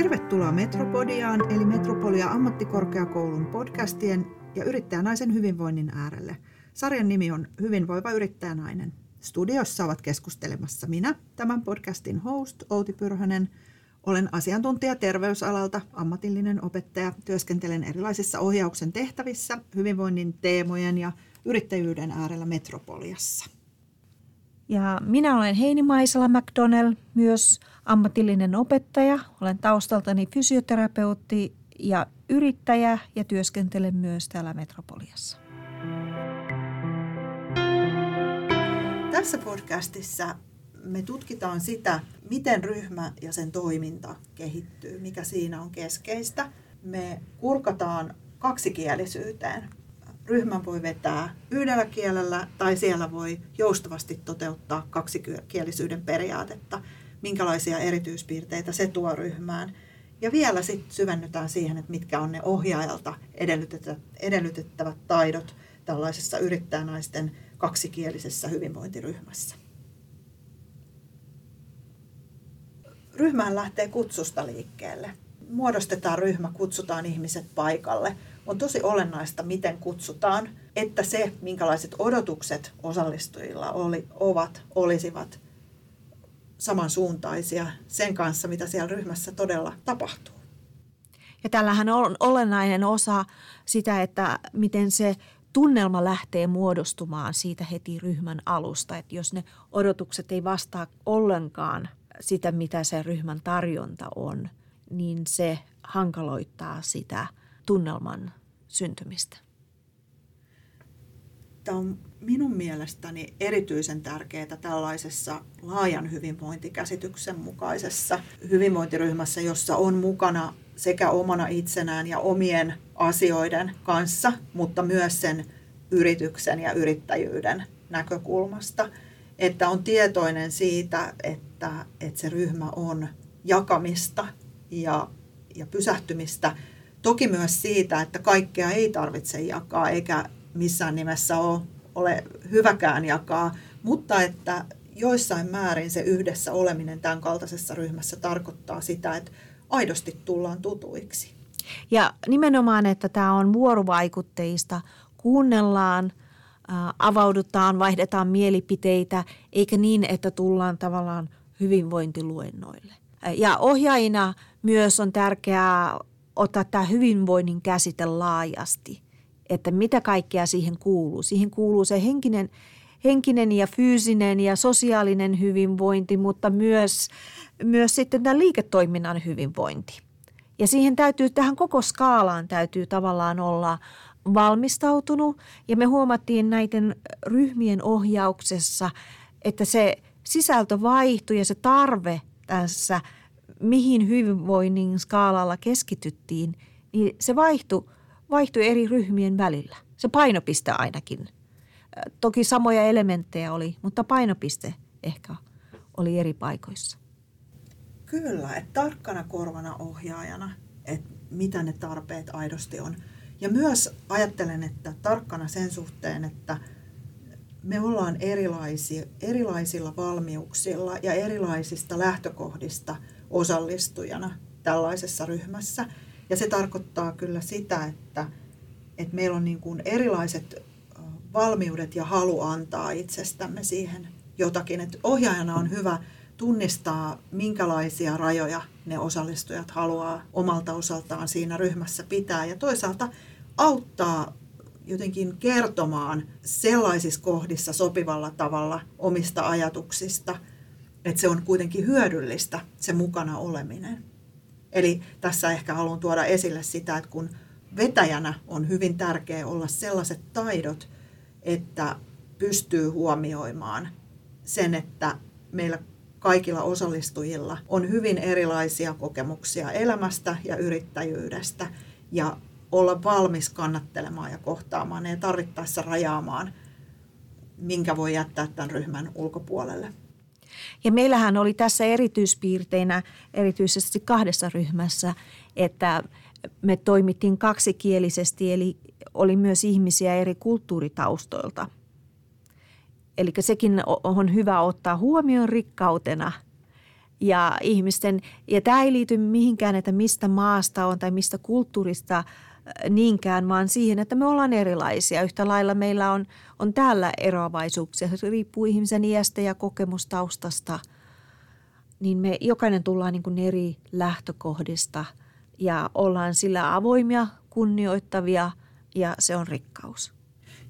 Tervetuloa Metropodiaan eli Metropolia ammattikorkeakoulun podcastien ja yrittäjänaisen hyvinvoinnin äärelle. Sarjan nimi on Hyvinvoiva yrittäjänainen. Studiossa ovat keskustelemassa minä, tämän podcastin host Outi Pyrhönen. Olen asiantuntija terveysalalta, ammatillinen opettaja, työskentelen erilaisissa ohjauksen tehtävissä, hyvinvoinnin teemojen ja yrittäjyyden äärellä Metropoliassa. Ja minä olen Heini Maisala McDonnell, myös ammatillinen opettaja. Olen taustaltani fysioterapeutti ja yrittäjä ja työskentelen myös täällä Metropoliassa. Tässä podcastissa me tutkitaan sitä, miten ryhmä ja sen toiminta kehittyy, mikä siinä on keskeistä. Me kurkataan kaksikielisyyteen ryhmän voi vetää yhdellä kielellä tai siellä voi joustavasti toteuttaa kaksikielisyyden periaatetta, minkälaisia erityispiirteitä se tuo ryhmään. Ja vielä sitten syvennytään siihen, että mitkä on ne ohjaajalta edellytettävät taidot tällaisessa yrittäjänaisten kaksikielisessä hyvinvointiryhmässä. Ryhmään lähtee kutsusta liikkeelle. Muodostetaan ryhmä, kutsutaan ihmiset paikalle – on tosi olennaista, miten kutsutaan, että se, minkälaiset odotukset osallistujilla oli, ovat, olisivat samansuuntaisia sen kanssa, mitä siellä ryhmässä todella tapahtuu. Ja tällähän on olennainen osa sitä, että miten se tunnelma lähtee muodostumaan siitä heti ryhmän alusta. Että jos ne odotukset ei vastaa ollenkaan sitä, mitä se ryhmän tarjonta on, niin se hankaloittaa sitä tunnelman syntymistä? Tämä on minun mielestäni erityisen tärkeää tällaisessa laajan hyvinvointikäsityksen mukaisessa hyvinvointiryhmässä, jossa on mukana sekä omana itsenään ja omien asioiden kanssa, mutta myös sen yrityksen ja yrittäjyyden näkökulmasta, että on tietoinen siitä, että, että se ryhmä on jakamista ja, ja pysähtymistä. Toki myös siitä, että kaikkea ei tarvitse jakaa eikä missään nimessä ole, ole hyväkään jakaa, mutta että joissain määrin se yhdessä oleminen tämän kaltaisessa ryhmässä tarkoittaa sitä, että aidosti tullaan tutuiksi. Ja nimenomaan, että tämä on vuorovaikutteista, kuunnellaan, avaudutaan, vaihdetaan mielipiteitä, eikä niin, että tullaan tavallaan hyvinvointiluennoille. Ja ohjaajina myös on tärkeää ottaa tämä hyvinvoinnin käsite laajasti, että mitä kaikkea siihen kuuluu. Siihen kuuluu se henkinen, henkinen ja fyysinen ja sosiaalinen hyvinvointi, mutta myös, myös sitten tämä liiketoiminnan hyvinvointi. Ja siihen täytyy, tähän koko skaalaan täytyy tavallaan olla valmistautunut. Ja me huomattiin näiden ryhmien ohjauksessa, että se sisältö vaihtui ja se tarve tässä – mihin hyvinvoinnin skaalalla keskityttiin, niin se vaihtui, vaihtui eri ryhmien välillä. Se painopiste ainakin. Toki samoja elementtejä oli, mutta painopiste ehkä oli eri paikoissa. Kyllä, että tarkkana korvana ohjaajana, että mitä ne tarpeet aidosti on. Ja myös ajattelen, että tarkkana sen suhteen, että me ollaan erilaisia, erilaisilla valmiuksilla ja erilaisista lähtökohdista – osallistujana tällaisessa ryhmässä. Ja se tarkoittaa kyllä sitä, että, että meillä on niin kuin erilaiset valmiudet ja halu antaa itsestämme siihen jotakin. Että ohjaajana on hyvä tunnistaa, minkälaisia rajoja ne osallistujat haluaa omalta osaltaan siinä ryhmässä pitää ja toisaalta auttaa jotenkin kertomaan sellaisissa kohdissa sopivalla tavalla omista ajatuksista – että se on kuitenkin hyödyllistä, se mukana oleminen. Eli tässä ehkä haluan tuoda esille sitä, että kun vetäjänä on hyvin tärkeää olla sellaiset taidot, että pystyy huomioimaan sen, että meillä kaikilla osallistujilla on hyvin erilaisia kokemuksia elämästä ja yrittäjyydestä ja olla valmis kannattelemaan ja kohtaamaan ja tarvittaessa rajaamaan, minkä voi jättää tämän ryhmän ulkopuolelle. Ja meillähän oli tässä erityispiirteinä erityisesti kahdessa ryhmässä, että me toimittiin kaksikielisesti, eli oli myös ihmisiä eri kulttuuritaustoilta. Eli sekin on hyvä ottaa huomioon rikkautena ja ihmisten, ja tämä ei liity mihinkään, että mistä maasta on tai mistä kulttuurista niinkään, vaan siihen, että me ollaan erilaisia. Yhtä lailla meillä on, on täällä eroavaisuuksia. Se riippuu ihmisen iästä ja kokemustaustasta. Niin me jokainen tullaan niin kuin eri lähtökohdista ja ollaan sillä avoimia, kunnioittavia ja se on rikkaus.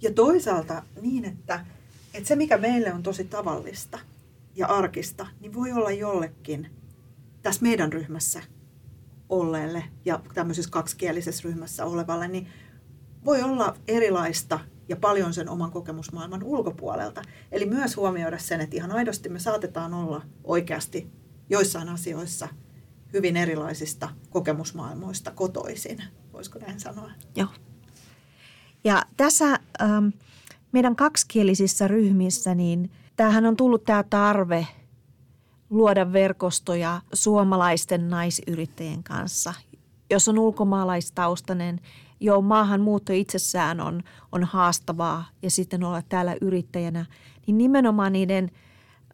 Ja toisaalta niin, että, että se mikä meille on tosi tavallista ja arkista, niin voi olla jollekin tässä meidän ryhmässä olleelle ja tämmöisessä kaksikielisessä ryhmässä olevalle, niin voi olla erilaista ja paljon sen oman kokemusmaailman ulkopuolelta. Eli myös huomioida sen, että ihan aidosti me saatetaan olla oikeasti joissain asioissa hyvin erilaisista kokemusmaailmoista kotoisin. Voisiko näin sanoa? Joo. Ja tässä ähm, meidän kaksikielisissä ryhmissä, niin tämähän on tullut tämä tarve luoda verkostoja suomalaisten naisyrittäjien kanssa. Jos on ulkomaalaistaustainen, jo maahanmuutto itsessään on, on haastavaa ja sitten olla täällä yrittäjänä, niin nimenomaan niiden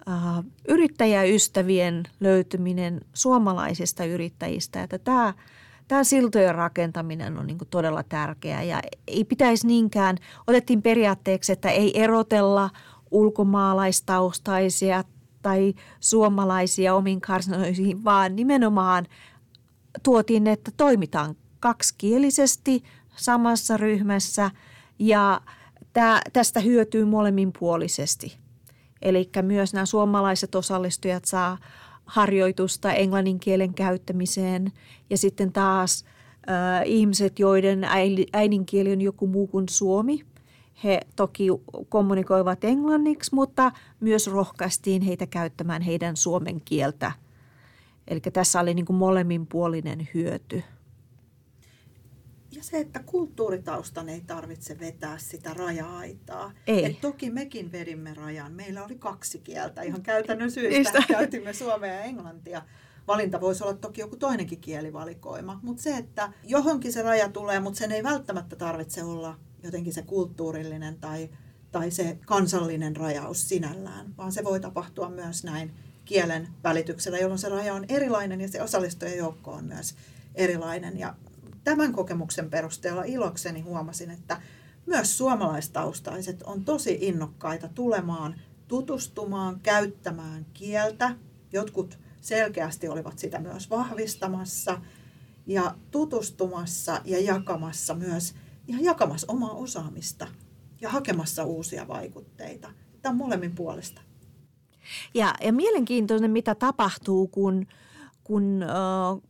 äh, yrittäjäystävien löytyminen suomalaisista yrittäjistä, että tämä – tämä siltojen rakentaminen on niin todella tärkeää ja ei pitäisi niinkään, otettiin periaatteeksi, että ei erotella ulkomaalaistaustaisia tai suomalaisia omiin karsinoihin, vaan nimenomaan tuotiin, että toimitaan kaksikielisesti samassa ryhmässä ja tästä hyötyy molemminpuolisesti. Eli myös nämä suomalaiset osallistujat saa harjoitusta englannin kielen käyttämiseen ja sitten taas äh, ihmiset, joiden äidinkieli on joku muu kuin suomi, he toki kommunikoivat englanniksi, mutta myös rohkaistiin heitä käyttämään heidän suomen kieltä. Eli tässä oli niin kuin molemminpuolinen hyöty. Ja se, että kulttuuritaustan ei tarvitse vetää sitä raja-aitaa. Ei. Et toki mekin vedimme rajan. Meillä oli kaksi kieltä ihan käytännön syystä. Käytimme suomea ja englantia. Valinta voisi olla toki joku toinenkin kielivalikoima. Mutta se, että johonkin se raja tulee, mutta sen ei välttämättä tarvitse olla jotenkin se kulttuurillinen tai, tai se kansallinen rajaus sinällään, vaan se voi tapahtua myös näin kielen välityksellä, jolloin se raja on erilainen ja se osallistujajoukko on myös erilainen. Ja tämän kokemuksen perusteella ilokseni huomasin, että myös suomalaistaustaiset on tosi innokkaita tulemaan tutustumaan, käyttämään kieltä. Jotkut selkeästi olivat sitä myös vahvistamassa ja tutustumassa ja jakamassa myös ihan jakamassa omaa osaamista ja hakemassa uusia vaikutteita. Tämä on molemmin puolesta. Ja, ja mielenkiintoinen, mitä tapahtuu, kun kun äh,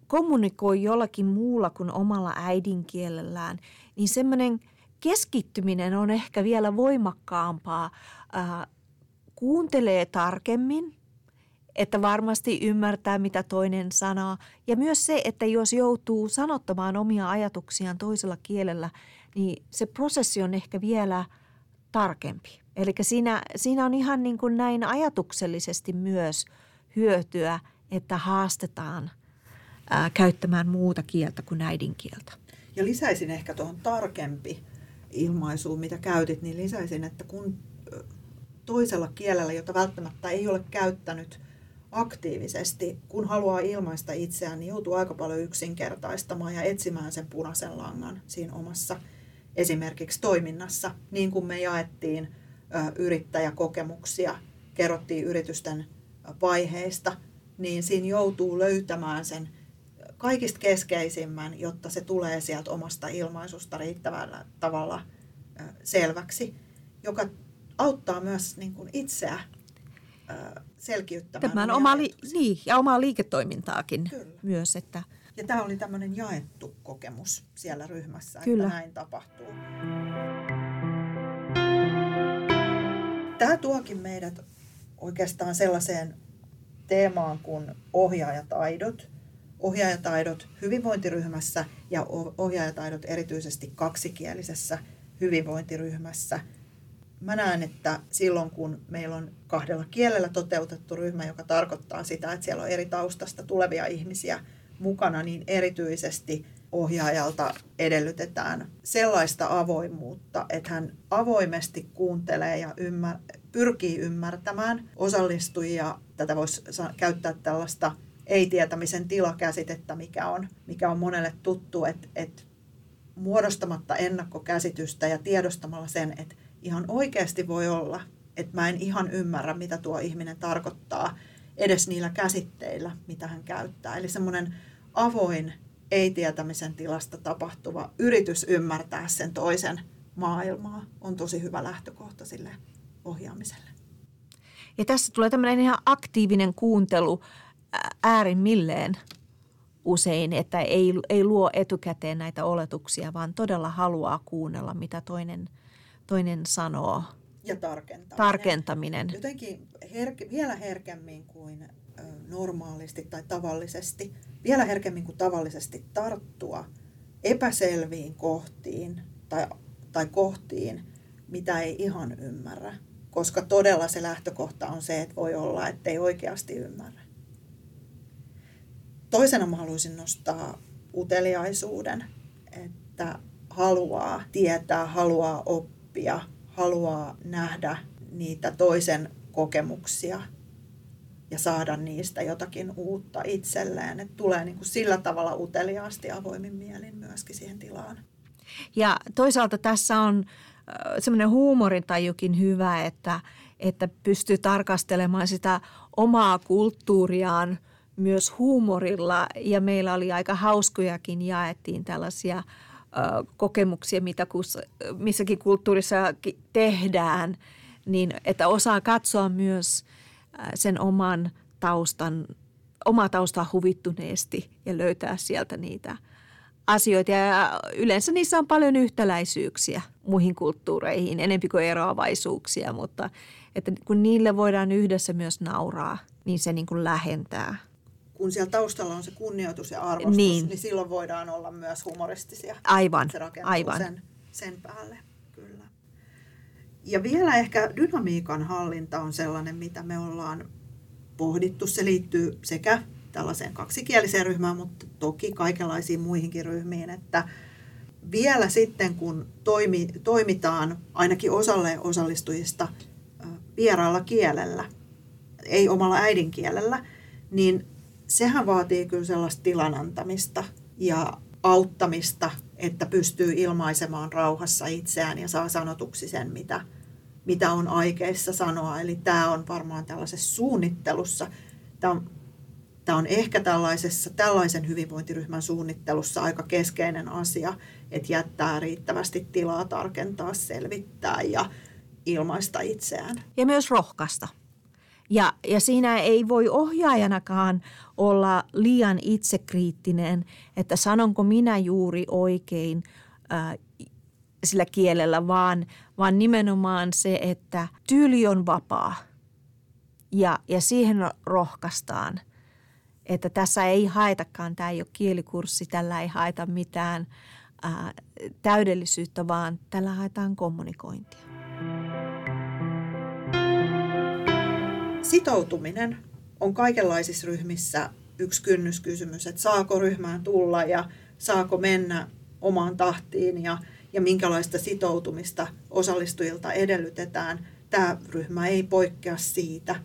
kommunikoi jollakin muulla kuin omalla äidinkielellään, niin semmoinen keskittyminen on ehkä vielä voimakkaampaa. Äh, kuuntelee tarkemmin, että varmasti ymmärtää, mitä toinen sanoo. Ja myös se, että jos joutuu sanottamaan omia ajatuksiaan toisella kielellä, niin se prosessi on ehkä vielä tarkempi. Eli siinä, siinä on ihan niin kuin näin ajatuksellisesti myös hyötyä – että haastetaan ää, käyttämään muuta kieltä kuin äidinkieltä. Ja lisäisin ehkä tuohon tarkempi ilmaisuun, mitä käytit, niin lisäisin, että kun toisella kielellä, jota välttämättä ei ole käyttänyt aktiivisesti, kun haluaa ilmaista itseään, niin joutuu aika paljon yksinkertaistamaan ja etsimään sen punaisen langan siinä omassa esimerkiksi toiminnassa. Niin kuin me jaettiin yrittäjäkokemuksia, kerrottiin yritysten vaiheista, niin siinä joutuu löytämään sen kaikista keskeisimmän, jotta se tulee sieltä omasta ilmaisusta riittävällä tavalla selväksi, joka auttaa myös niin kuin itseä selkiyttämään. Tämän oma li- niin, ja omaa liiketoimintaakin Kyllä. myös. Että... Ja tämä oli tämmöinen jaettu kokemus siellä ryhmässä, Kyllä. että näin tapahtuu. Tämä tuokin meidät oikeastaan sellaiseen teemaan kuin ohjaajataidot. Ohjaajataidot hyvinvointiryhmässä ja ohjaajataidot erityisesti kaksikielisessä hyvinvointiryhmässä. Mä näen, että silloin kun meillä on kahdella kielellä toteutettu ryhmä, joka tarkoittaa sitä, että siellä on eri taustasta tulevia ihmisiä mukana, niin erityisesti ohjaajalta edellytetään sellaista avoimuutta, että hän avoimesti kuuntelee ja ymmär, pyrkii ymmärtämään osallistujia. Tätä voisi käyttää tällaista ei-tietämisen tilakäsitettä, mikä on, mikä on monelle tuttu, että, että muodostamatta ennakkokäsitystä ja tiedostamalla sen, että ihan oikeasti voi olla, että mä en ihan ymmärrä, mitä tuo ihminen tarkoittaa edes niillä käsitteillä, mitä hän käyttää. Eli semmoinen avoin, ei-tietämisen tilasta tapahtuva yritys ymmärtää sen toisen maailmaa on tosi hyvä lähtökohta sille ohjaamiselle. Ja tässä tulee tämmöinen ihan aktiivinen kuuntelu äärimmilleen usein, että ei, ei luo etukäteen näitä oletuksia, vaan todella haluaa kuunnella, mitä toinen, toinen sanoo. Ja tarkentaminen. Tarkentaminen. Jotenkin herke, vielä herkemmin kuin normaalisti tai tavallisesti, vielä herkemmin kuin tavallisesti tarttua epäselviin kohtiin tai, tai kohtiin, mitä ei ihan ymmärrä. Koska todella se lähtökohta on se, että voi olla, että ei oikeasti ymmärrä. Toisena mä haluaisin nostaa uteliaisuuden, että haluaa tietää, haluaa oppia, haluaa nähdä niitä toisen kokemuksia ja saada niistä jotakin uutta itselleen. Että tulee niin kuin sillä tavalla uteliaasti avoimin mielin myöskin siihen tilaan. Ja toisaalta tässä on semmoinen huumorintajukin hyvä, että, että pystyy tarkastelemaan sitä omaa kulttuuriaan – myös huumorilla ja meillä oli aika hauskojakin, jaettiin tällaisia kokemuksia, mitä missäkin kulttuurissa tehdään, niin että osaa katsoa myös sen oman taustan, oma tausta huvittuneesti ja löytää sieltä niitä asioita. Ja yleensä niissä on paljon yhtäläisyyksiä muihin kulttuureihin, enempi kuin eroavaisuuksia, mutta että kun niille voidaan yhdessä myös nauraa, niin se niin kuin lähentää kun siellä taustalla on se kunnioitus ja arvostus, niin, niin silloin voidaan olla myös humoristisia. Aivan, se aivan. Sen, sen päälle, kyllä. Ja vielä ehkä dynamiikan hallinta on sellainen, mitä me ollaan pohdittu. Se liittyy sekä tällaiseen kaksikieliseen ryhmään, mutta toki kaikenlaisiin muihinkin ryhmiin, että vielä sitten kun toimi, toimitaan ainakin osalle osallistujista vieraalla kielellä, ei omalla äidinkielellä, niin sehän vaatii kyllä sellaista tilan antamista ja auttamista, että pystyy ilmaisemaan rauhassa itseään ja saa sanotuksi sen, mitä, mitä on aikeissa sanoa. Eli tämä on varmaan tällaisessa suunnittelussa, tämä on, tämä on ehkä tällaisessa, tällaisen hyvinvointiryhmän suunnittelussa aika keskeinen asia, että jättää riittävästi tilaa tarkentaa, selvittää ja ilmaista itseään. Ja myös rohkaista. Ja, ja siinä ei voi ohjaajanakaan olla liian itsekriittinen, että sanonko minä juuri oikein äh, sillä kielellä, vaan, vaan nimenomaan se, että tyyli on vapaa ja, ja siihen rohkaistaan. Että tässä ei haetakaan, tämä ei ole kielikurssi, tällä ei haeta mitään äh, täydellisyyttä, vaan tällä haetaan kommunikointia. Sitoutuminen on kaikenlaisissa ryhmissä yksi kynnyskysymys, että saako ryhmään tulla ja saako mennä omaan tahtiin ja, ja minkälaista sitoutumista osallistujilta edellytetään. Tämä ryhmä ei poikkea siitä.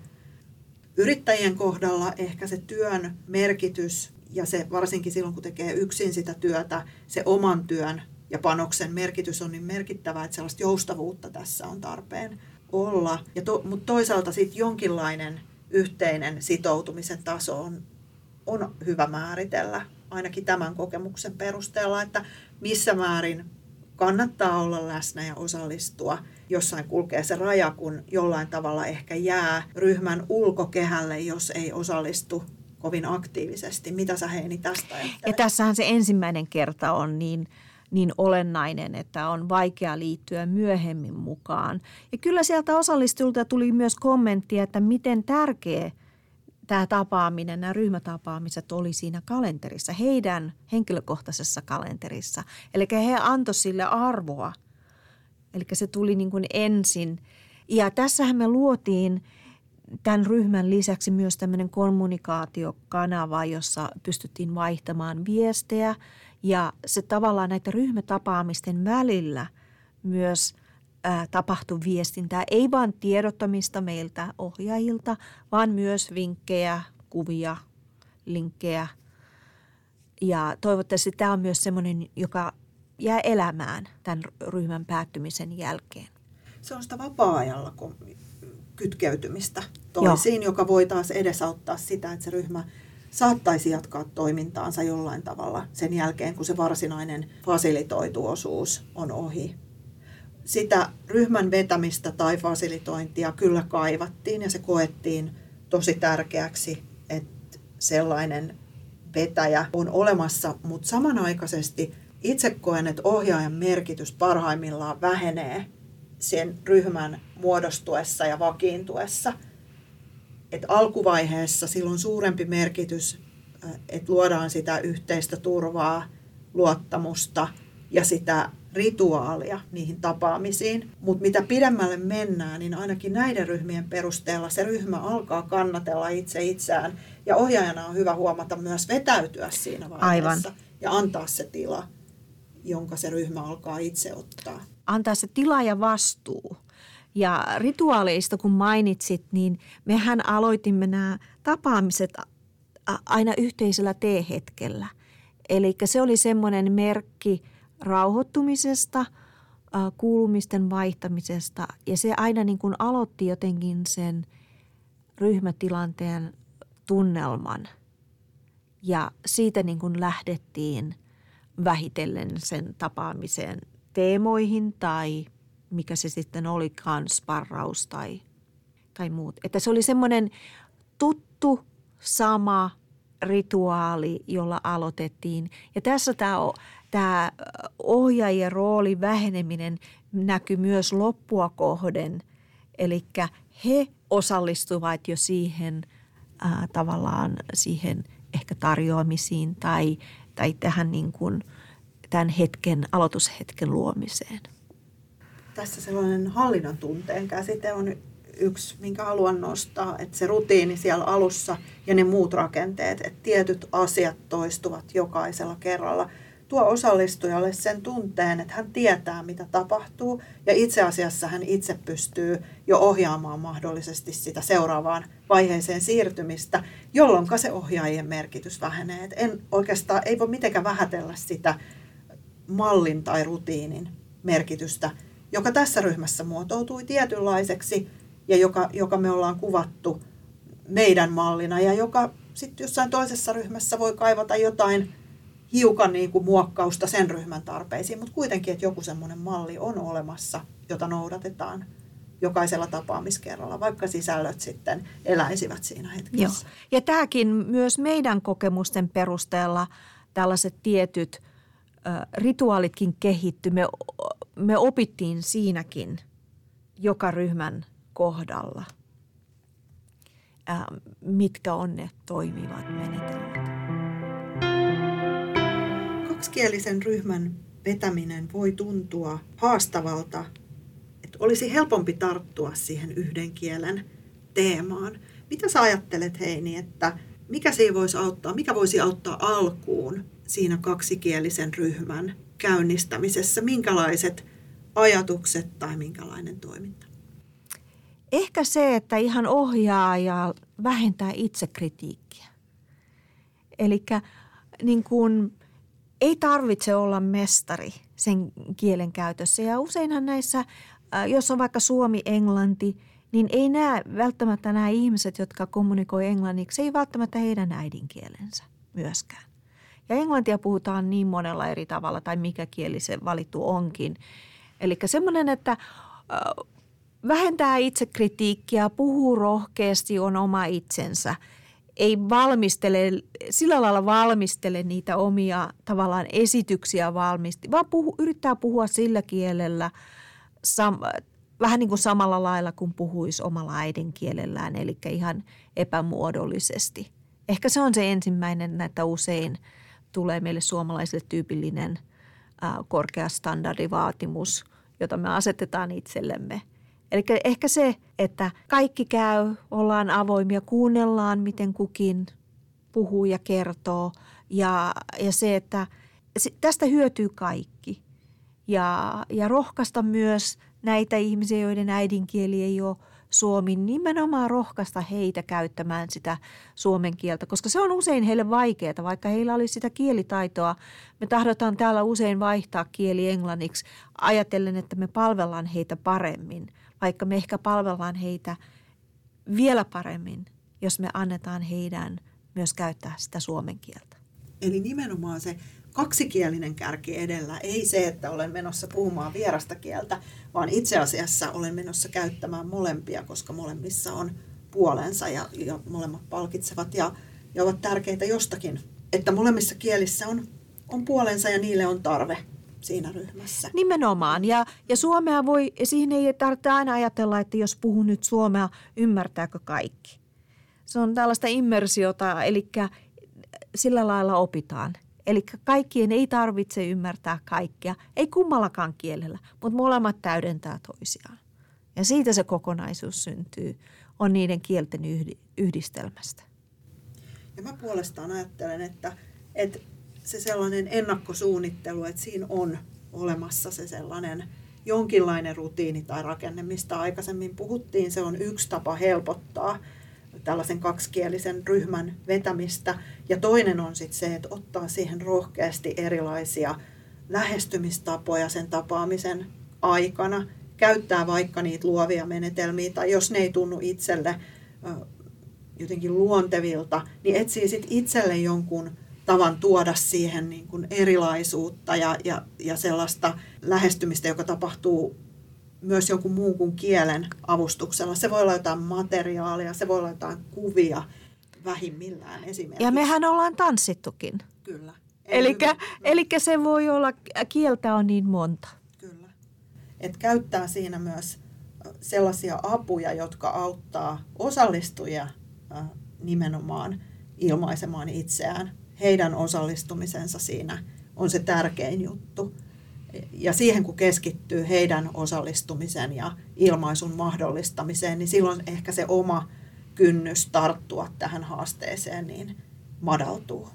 Yrittäjien kohdalla ehkä se työn merkitys ja se varsinkin silloin, kun tekee yksin sitä työtä, se oman työn ja panoksen merkitys on niin merkittävä, että sellaista joustavuutta tässä on tarpeen olla. Ja to, mutta toisaalta sitten jonkinlainen yhteinen sitoutumisen taso on, on hyvä määritellä, ainakin tämän kokemuksen perusteella, että missä määrin kannattaa olla läsnä ja osallistua. Jossain kulkee se raja, kun jollain tavalla ehkä jää ryhmän ulkokehälle, jos ei osallistu kovin aktiivisesti. Mitä sä Heini tästä ajattelet? Ja tässähän se ensimmäinen kerta on niin niin olennainen, että on vaikea liittyä myöhemmin mukaan. Ja kyllä sieltä osallistujilta tuli myös kommenttia, että miten tärkeä tämä tapaaminen, nämä ryhmätapaamiset oli siinä kalenterissa, heidän henkilökohtaisessa kalenterissa. Eli he antoi sille arvoa. Eli se tuli niin kuin ensin. Ja tässähän me luotiin tämän ryhmän lisäksi myös tämmöinen kommunikaatiokanava, jossa pystyttiin vaihtamaan viestejä ja se tavallaan näitä ryhmätapaamisten välillä myös ää, tapahtui viestintää, ei vain tiedottamista meiltä ohjaajilta, vaan myös vinkkejä, kuvia, linkkejä. Ja toivottavasti tämä on myös semmoinen, joka jää elämään tämän ryhmän päättymisen jälkeen. Se on sitä vapaa-ajalla kytkeytymistä toisiin, Joo. joka voi taas edesauttaa sitä, että se ryhmä saattaisi jatkaa toimintaansa jollain tavalla sen jälkeen, kun se varsinainen fasilitoitu osuus on ohi. Sitä ryhmän vetämistä tai fasilitointia kyllä kaivattiin ja se koettiin tosi tärkeäksi, että sellainen vetäjä on olemassa, mutta samanaikaisesti itse koen, että ohjaajan merkitys parhaimmillaan vähenee sen ryhmän muodostuessa ja vakiintuessa. Et alkuvaiheessa silloin suurempi merkitys, että luodaan sitä yhteistä turvaa, luottamusta ja sitä rituaalia niihin tapaamisiin. Mutta mitä pidemmälle mennään, niin ainakin näiden ryhmien perusteella se ryhmä alkaa kannatella itse itseään. Ja ohjaajana on hyvä huomata myös vetäytyä siinä vaiheessa Aivan. ja antaa se tila, jonka se ryhmä alkaa itse ottaa. Antaa se tila ja vastuu. Ja rituaaleista kun mainitsit, niin mehän aloitimme nämä tapaamiset aina yhteisellä teehetkellä. Eli se oli semmoinen merkki rauhoittumisesta, kuulumisten vaihtamisesta ja se aina niin kuin aloitti jotenkin sen ryhmätilanteen tunnelman. Ja siitä niin kuin lähdettiin vähitellen sen tapaamiseen teemoihin tai mikä se sitten olikaan, sparraus tai, tai muut. Että se oli semmoinen tuttu, sama rituaali, jolla aloitettiin. Ja tässä tämä, tämä ohjaajien roolin väheneminen näkyy myös loppua kohden. Eli he osallistuvat jo siihen ää, tavallaan siihen ehkä tarjoamisiin tai, tai tähän niin kuin, tämän hetken, aloitushetken luomiseen. Tässä sellainen hallinnan tunteen käsite on yksi, minkä haluan nostaa, että se rutiini siellä alussa ja ne muut rakenteet, että tietyt asiat toistuvat jokaisella kerralla, tuo osallistujalle sen tunteen, että hän tietää, mitä tapahtuu, ja itse asiassa hän itse pystyy jo ohjaamaan mahdollisesti sitä seuraavaan vaiheeseen siirtymistä, jolloin se ohjaajien merkitys vähenee. Et en oikeastaan, ei voi mitenkään vähätellä sitä mallin tai rutiinin merkitystä, joka tässä ryhmässä muotoutui tietynlaiseksi, ja joka, joka me ollaan kuvattu meidän mallina ja joka sitten jossain toisessa ryhmässä voi kaivata jotain hiukan niin kuin muokkausta sen ryhmän tarpeisiin, mutta kuitenkin, että joku semmoinen malli on olemassa, jota noudatetaan jokaisella tapaamiskerralla, vaikka sisällöt sitten eläisivät siinä hetkessä. Joo. Ja tämäkin myös meidän kokemusten perusteella tällaiset tietyt rituaalitkin kehittyi. Me, me opittiin siinäkin joka ryhmän kohdalla, mitkä on ne toimivat menetelmät. Kaksikielisen ryhmän vetäminen voi tuntua haastavalta, että olisi helpompi tarttua siihen yhden kielen teemaan. Mitä sä ajattelet Heini, että mikä siinä voisi auttaa, mikä voisi auttaa alkuun kaksikielisen ryhmän käynnistämisessä? Minkälaiset ajatukset tai minkälainen toiminta? Ehkä se, että ihan ohjaa ja vähentää itsekritiikkiä. Eli niin kuin, ei tarvitse olla mestari sen kielen käytössä. Ja useinhan näissä, äh, jos on vaikka suomi, englanti, niin ei näe välttämättä nämä ihmiset, jotka kommunikoi englanniksi, ei välttämättä heidän äidinkielensä myöskään. Ja englantia puhutaan niin monella eri tavalla, tai mikä kieli se valittu onkin. Eli semmoinen, että äh, vähentää itsekritiikkiä, puhuu rohkeasti, on oma itsensä. Ei valmistele, sillä lailla valmistele niitä omia tavallaan esityksiä valmisti, vaan puhu, yrittää puhua sillä kielellä sam, vähän niin kuin samalla lailla kuin puhuisi omalla äidinkielellään, eli ihan epämuodollisesti. Ehkä se on se ensimmäinen, että usein tulee meille suomalaisille tyypillinen korkea standardivaatimus, jota me asetetaan itsellemme – Eli ehkä se, että kaikki käy, ollaan avoimia, kuunnellaan, miten kukin puhuu ja kertoo. Ja, ja se, että tästä hyötyy kaikki. Ja, ja rohkaista myös näitä ihmisiä, joiden äidinkieli ei ole Suomi nimenomaan rohkaista heitä käyttämään sitä suomen kieltä, koska se on usein heille vaikeaa, vaikka heillä olisi sitä kielitaitoa. Me tahdotaan täällä usein vaihtaa kieli englanniksi ajatellen, että me palvellaan heitä paremmin, vaikka me ehkä palvellaan heitä vielä paremmin, jos me annetaan heidän myös käyttää sitä suomen kieltä. Eli nimenomaan se kaksikielinen kärki edellä, ei se, että olen menossa puhumaan vierasta kieltä, vaan itse asiassa olen menossa käyttämään molempia, koska molemmissa on puolensa ja, ja molemmat palkitsevat ja, ja ovat tärkeitä jostakin. Että molemmissa kielissä on, on puolensa ja niille on tarve siinä ryhmässä. Nimenomaan. Ja, ja suomea voi, siihen ei tarvitse aina ajatella, että jos puhun nyt suomea, ymmärtääkö kaikki. Se on tällaista immersiota, eli sillä lailla opitaan. Eli kaikkien ei tarvitse ymmärtää kaikkea, ei kummallakaan kielellä, mutta molemmat täydentää toisiaan. Ja siitä se kokonaisuus syntyy, on niiden kielten yhdistelmästä. Ja mä puolestaan ajattelen, että, että se sellainen ennakkosuunnittelu, että siinä on olemassa se sellainen jonkinlainen rutiini tai rakenne, mistä aikaisemmin puhuttiin, se on yksi tapa helpottaa – tällaisen kaksikielisen ryhmän vetämistä. Ja toinen on sitten se, että ottaa siihen rohkeasti erilaisia lähestymistapoja sen tapaamisen aikana. Käyttää vaikka niitä luovia menetelmiä, tai jos ne ei tunnu itselle jotenkin luontevilta, niin etsii sitten itselle jonkun tavan tuoda siihen niin kuin erilaisuutta ja, ja, ja sellaista lähestymistä, joka tapahtuu myös jonkun muun kuin kielen avustuksella. Se voi olla jotain materiaalia, se voi olla jotain kuvia vähimmillään esimerkiksi. Ja mehän ollaan tanssittukin. Kyllä. Eli se voi olla, kieltä on niin monta. Kyllä. Et käyttää siinä myös sellaisia apuja, jotka auttaa osallistujia nimenomaan ilmaisemaan itseään. Heidän osallistumisensa siinä on se tärkein juttu ja siihen kun keskittyy heidän osallistumisen ja ilmaisun mahdollistamiseen, niin silloin ehkä se oma kynnys tarttua tähän haasteeseen niin madaltuu.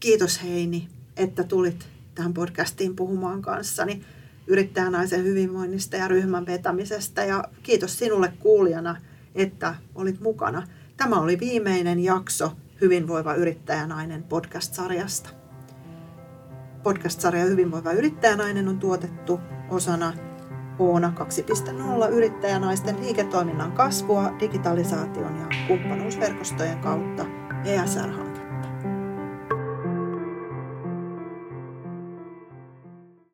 Kiitos Heini, että tulit tähän podcastiin puhumaan kanssani yrittäjänaisen hyvinvoinnista ja ryhmän vetämisestä. Ja kiitos sinulle kuulijana, että olit mukana. Tämä oli viimeinen jakso Hyvinvoiva yrittäjänainen podcast-sarjasta. Podcast-sarja Hyvinvoiva yrittäjänainen on tuotettu osana Oona 2.0 yrittäjänaisten liiketoiminnan kasvua digitalisaation ja kumppanuusverkostojen kautta ESR